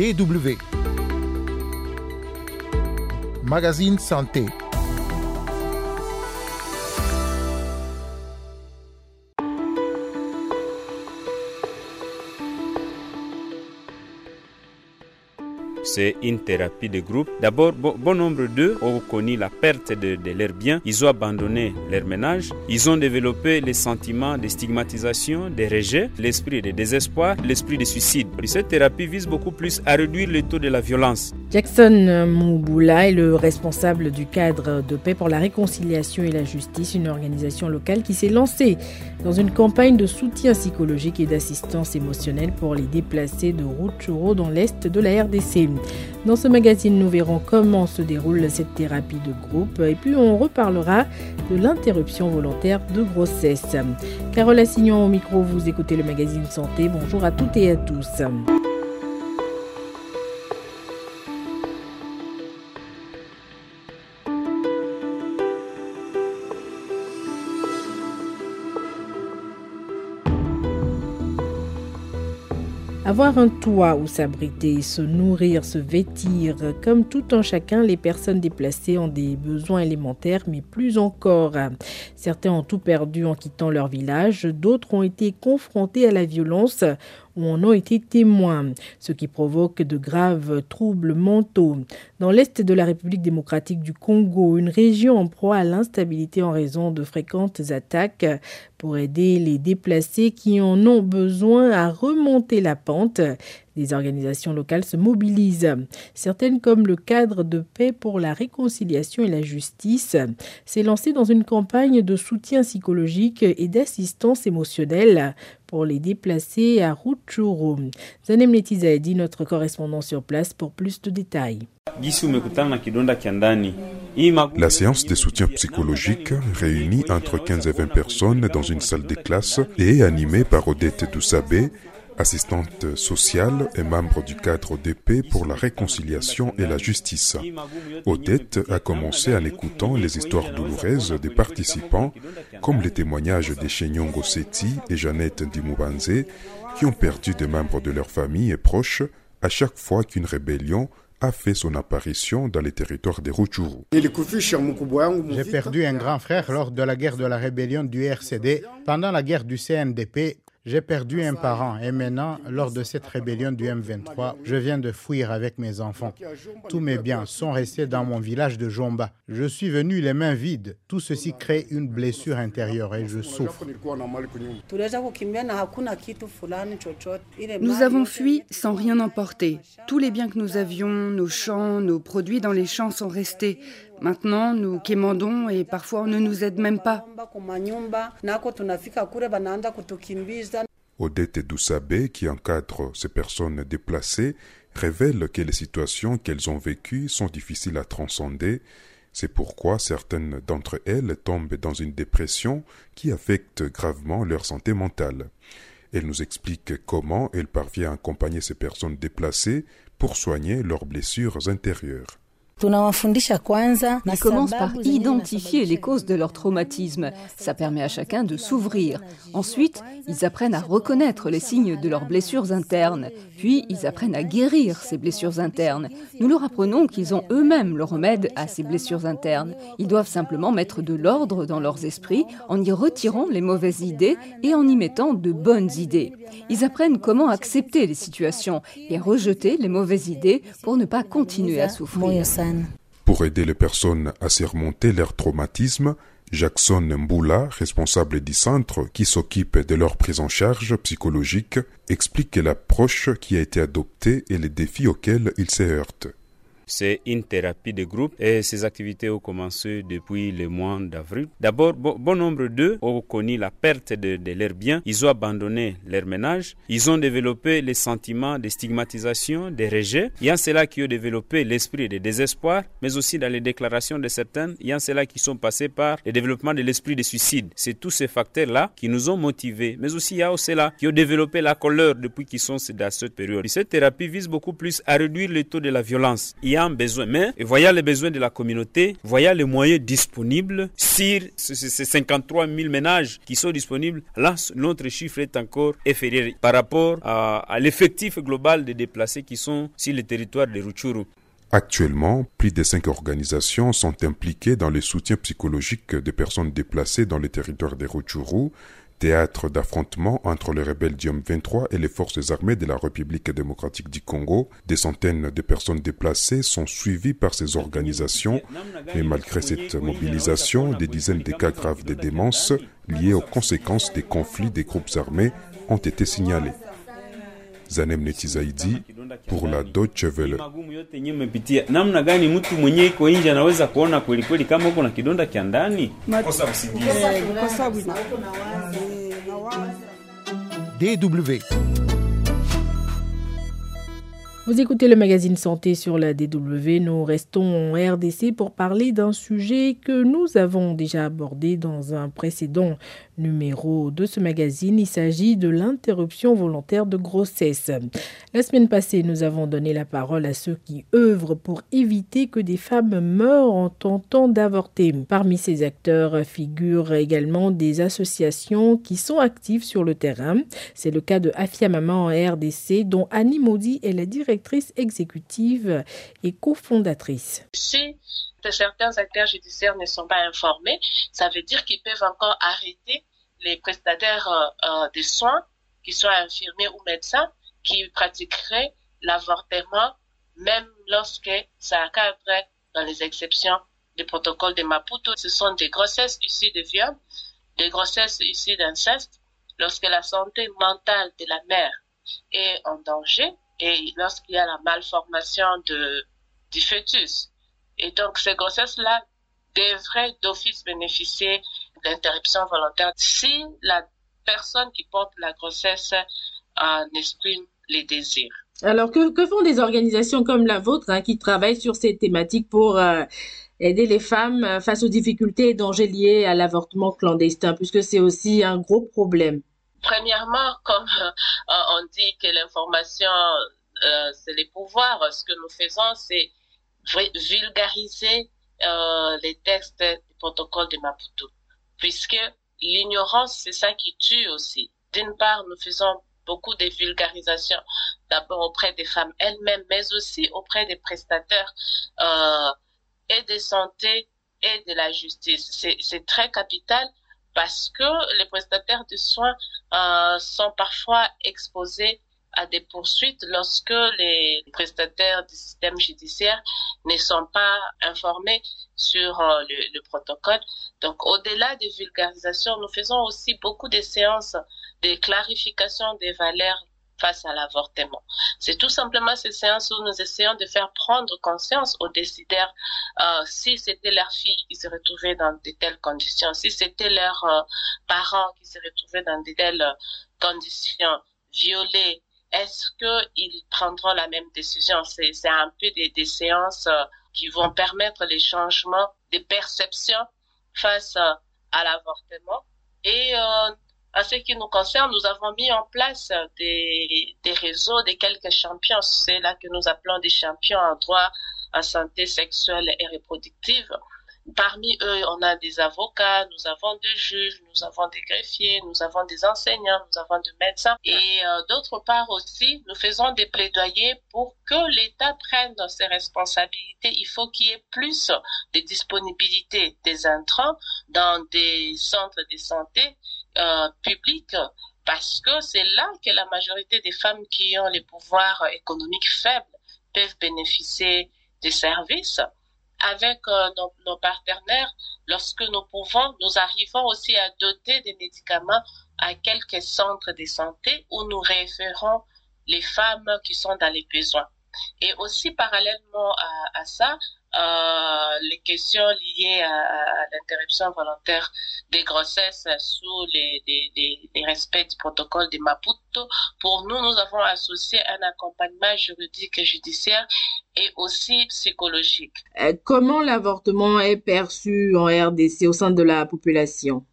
DW. Magazine Santé. C'est une thérapie de groupe. D'abord, bon, nombre d'eux ont connu la perte de, de leurs biens. Ils ont abandonné leur ménage. Ils ont développé les sentiments de stigmatisation, de rejet, l'esprit de désespoir, l'esprit de suicide. Cette thérapie vise beaucoup plus à réduire le taux de la violence. Jackson Mouboula est le responsable du cadre de paix pour la réconciliation et la justice, une organisation locale qui s'est lancée dans une campagne de soutien psychologique et d'assistance émotionnelle pour les déplacés de Rutshuru dans l'est de la RDC. Dans ce magazine, nous verrons comment se déroule cette thérapie de groupe et puis on reparlera de l'interruption volontaire de grossesse. Carole Assignon au micro, vous écoutez le magazine Santé. Bonjour à toutes et à tous. Avoir un toit où s'abriter, se nourrir, se vêtir, comme tout un chacun, les personnes déplacées ont des besoins élémentaires, mais plus encore. Certains ont tout perdu en quittant leur village, d'autres ont été confrontés à la violence ou en ont été témoins, ce qui provoque de graves troubles mentaux. Dans l'est de la République démocratique du Congo, une région en proie à l'instabilité en raison de fréquentes attaques, pour aider les déplacés qui en ont besoin à remonter la pente, les organisations locales se mobilisent. Certaines, comme le cadre de paix pour la réconciliation et la justice, s'est lancé dans une campagne de soutien psychologique et d'assistance émotionnelle pour les déplacés à Rutshuru. Zanem Letiza dit notre correspondant sur place pour plus de détails. La séance de soutien psychologique réunit entre 15 et 20 personnes dans une salle de classe et est animée par Odette Doussabé, assistante sociale et membre du cadre d'épée pour la réconciliation et la justice. Odette a commencé en écoutant les histoires douloureuses des participants, comme les témoignages de Chenyongo Seti et Jeannette Dimoubanze, qui ont perdu des membres de leur famille et proches à chaque fois qu'une rébellion a fait son apparition dans les territoires des Rutshuru. J'ai perdu un grand frère lors de la guerre de la rébellion du RCD. Pendant la guerre du CNDP, j'ai perdu un parent et maintenant, lors de cette rébellion du M23, je viens de fuir avec mes enfants. Tous mes biens sont restés dans mon village de Jomba. Je suis venu les mains vides. Tout ceci crée une blessure intérieure et je souffre. Nous avons fui sans rien emporter. Tous les biens que nous avions, nos champs, nos produits dans les champs sont restés. Maintenant, nous quémandons et parfois on ne nous aide même pas. Odette Doussabé, qui encadre ces personnes déplacées, révèle que les situations qu'elles ont vécues sont difficiles à transcender. C'est pourquoi certaines d'entre elles tombent dans une dépression qui affecte gravement leur santé mentale. Elle nous explique comment elle parvient à accompagner ces personnes déplacées pour soigner leurs blessures intérieures. Ils commencent par identifier les causes de leur traumatisme. Ça permet à chacun de s'ouvrir. Ensuite, ils apprennent à reconnaître les signes de leurs blessures internes. Puis, ils apprennent à guérir ces blessures internes. Nous leur apprenons qu'ils ont eux-mêmes le remède à ces blessures internes. Ils doivent simplement mettre de l'ordre dans leurs esprits en y retirant les mauvaises idées et en y mettant de bonnes idées. Ils apprennent comment accepter les situations et rejeter les mauvaises idées pour ne pas continuer à souffrir. Pour aider les personnes à surmonter leur traumatisme, Jackson Mboula, responsable du centre qui s'occupe de leur prise en charge psychologique, explique l'approche qui a été adoptée et les défis auxquels ils se heurtent. C'est une thérapie de groupe et ces activités ont commencé depuis le mois d'avril. D'abord, bon, nombre d'eux ont connu la perte de, leurs biens. Ils ont abandonné leur ménage. Ils ont développé les sentiments de stigmatisation, de rejet. Il y a ceux-là qui ont développé l'esprit de désespoir, mais aussi dans les déclarations de certains, il y a ceux-là qui sont passés par le développement de l'esprit de suicide. C'est tous ces facteurs-là qui nous ont motivés, mais aussi il y a ceux-là qui ont développé la colère depuis qu'ils sont dans cette période. cette thérapie vise beaucoup plus à réduire le taux de la violence. Y besoin, mais voyant les besoins de la communauté, voyant les moyens disponibles, sur ces 53 000 ménages qui sont disponibles, là, notre chiffre est encore inférieur par rapport à, l'effectif global des déplacés qui sont sur le territoire de Rutshuru. Actuellement, plus de cinq organisations sont impliquées dans le soutien psychologique des personnes déplacées dans le territoire de Rutshuru, théâtre d'affrontement entre les rebelles du 23 et les forces armées de la République démocratique du Congo. Des centaines de personnes déplacées sont suivies par ces organisations, mais malgré cette mobilisation, des dizaines de cas graves de démence liés aux conséquences des conflits des groupes armés ont été signalés. Zanem Netizaidi pour la Deutsche Welle. Namna gani mtu mwenye iko nje anaweza kuona kweli kweli kama uko na kidonda kia ndani? Kosa usingizi. DW Vous écoutez le magazine Santé sur la DW. Nous restons en RDC pour parler d'un sujet que nous avons déjà abordé dans un précédent numéro de ce magazine. Il s'agit de l'interruption volontaire de grossesse. La semaine passée, nous avons donné la parole à ceux qui œuvrent pour éviter que des femmes meurent en tentant d'avorter. Parmi ces acteurs figurent également des associations qui sont actives sur le terrain. C'est le cas de Afia Maman en RDC, dont Annie Maudit est la directrice exécutive et cofondatrice. Si certains acteurs judiciaires ne sont pas informés, ça veut dire qu'ils peuvent encore arrêter les prestataires euh, euh, des soins, qui soient infirmiers ou médecins, qui pratiqueraient l'avortement, même lorsque ça cadre dans les exceptions du protocole de Maputo. Ce sont des grossesses issues de viol, des grossesses issues d'inceste, lorsque la santé mentale de la mère est en danger et lorsqu'il y a la malformation de, du fœtus. Et donc, ces grossesses-là devraient d'office bénéficier d'interruption volontaire si la personne qui porte la grossesse en exprime les désirs. Alors, que, que, font des organisations comme la vôtre hein, qui travaillent sur ces thématiques pour euh, aider les femmes euh, face aux difficultés et dangers liés à l'avortement clandestin, puisque c'est aussi un gros problème? Premièrement, comme euh, on dit que l'information, c'est les pouvoirs, ce que nous faisons, c'est vulgariser les textes du protocole de Maputo puisque l'ignorance, c'est ça qui tue aussi. D'une part, nous faisons beaucoup de vulgarisation, d'abord auprès des femmes elles-mêmes, mais aussi auprès des prestataires euh, et de santé et de la justice. C'est très capital parce que les prestataires de soins euh, sont parfois exposés à des poursuites lorsque les prestataires du système judiciaire ne sont pas informés sur euh, le, le, protocole. Donc, au-delà des vulgarisations, nous faisons aussi beaucoup de séances de clarification des valeurs face à l'avortement. C'est tout simplement ces séances où nous essayons de faire prendre conscience aux décideurs euh, si c'était leur fille qui se retrouvait dans de telles conditions, si c'était leurs euh, parents qui se retrouvaient dans de telles conditions, violés, est-ce qu'ils prendront la même décision? C'est un peu des, des séances euh, qui vont permettre les changements de perception face euh, à l'avortement. Et euh, en ce qui nous concerne, nous avons mis en place des, des réseaux de quelques champions. C'est là que nous appelons des champions en droit en santé sexuelle et reproductive Parmi eux, on a des avocats, nous avons des juges, nous avons des greffiers, nous avons des enseignants, nous avons des médecins. Et euh, d'autre part aussi, nous faisons des plaidoyers pour que l'État prenne ses responsabilités. Il faut qu'il y ait plus de disponibilité des intrants dans des centres de santé euh, publics parce que c'est là que la majorité des femmes qui ont les pouvoirs économiques faibles peuvent bénéficier des services avec euh, nos, partenaires, lorsque nous pouvons, nous arrivons aussi à doter des médicaments à quelques centres de santé où nous référons les femmes qui sont dans les besoins. Et aussi parallèlement à ça, euh, les questions liées à, l'interruption volontaire des grossesses sous les, les, les, respects du protocole de Maputo. Pour nous, nous avons associé un accompagnement juridique et judiciaire et aussi psychologique. Euh, comment l'avortement est perçu en RDC au sein de la population?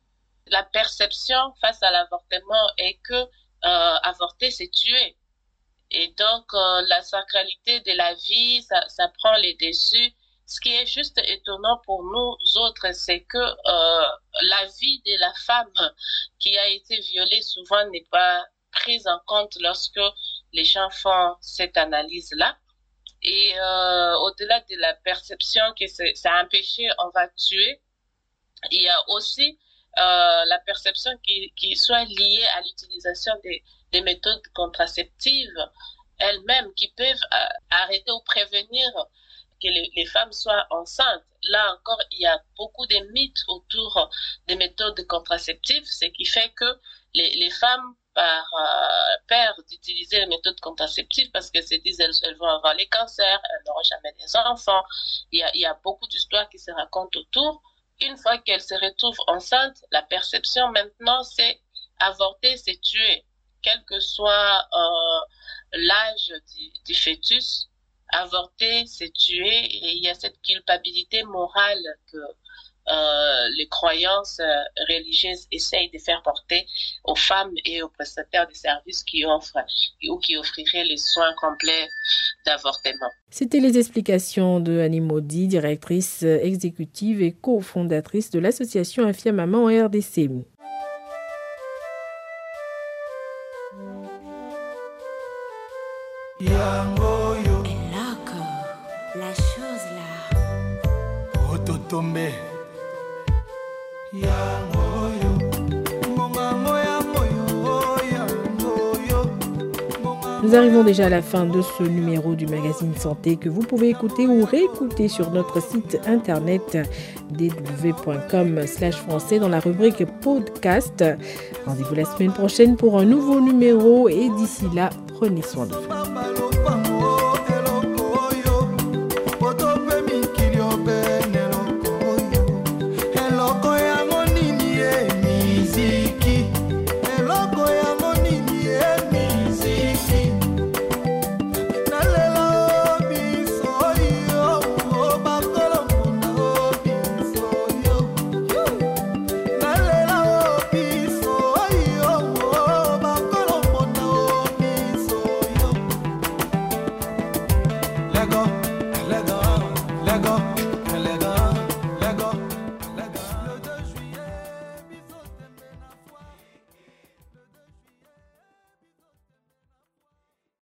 La perception face à l'avortement est que euh, avorter, c'est tuer. Et donc, euh, la sacralité de la vie, ça, ça prend les dessus. Ce qui est juste étonnant pour nous autres, c'est que euh, la vie de la femme qui a été violée souvent n'est pas prise en compte lorsque les gens font cette analyse-là. Et euh, au-delà de la perception que c'est un péché, on va tuer, il y a aussi euh, la perception qui, soit liée à l'utilisation des, des méthodes contraceptives elles-mêmes qui peuvent arrêter ou prévenir que les, femmes soient enceintes. Là encore, il y a beaucoup de mythes autour des méthodes contraceptives, ce qui fait que les, les femmes par euh, peur d'utiliser les méthodes contraceptives parce que se disent elles, elles, vont avoir les cancers, elles n'auront jamais des enfants. Il y a, il y a beaucoup d'histoires qui se racontent autour. Une fois qu'elles se retrouvent enceintes, la perception maintenant c'est avorter, c'est tuer, quel que soit euh, l'âge du, du fœtus avorter, c'est tuer, et il y a cette culpabilité morale que euh, les croyances euh, religieuses essayent de faire porter aux femmes et aux prestataires de services qui offrent ou qui offriraient les soins complets d'avortement. C'était les explications de Annie Maudit, directrice exécutive et cofondatrice de l'association Infia Maman RDC. Yango mongango Nous arrivons déjà à la fin de ce numéro du magazine Santé que vous pouvez écouter ou réécouter sur notre site internet www.com français dans la rubrique podcast. Rendez-vous la semaine prochaine pour un nouveau numéro et d'ici là, prenez soin de vous.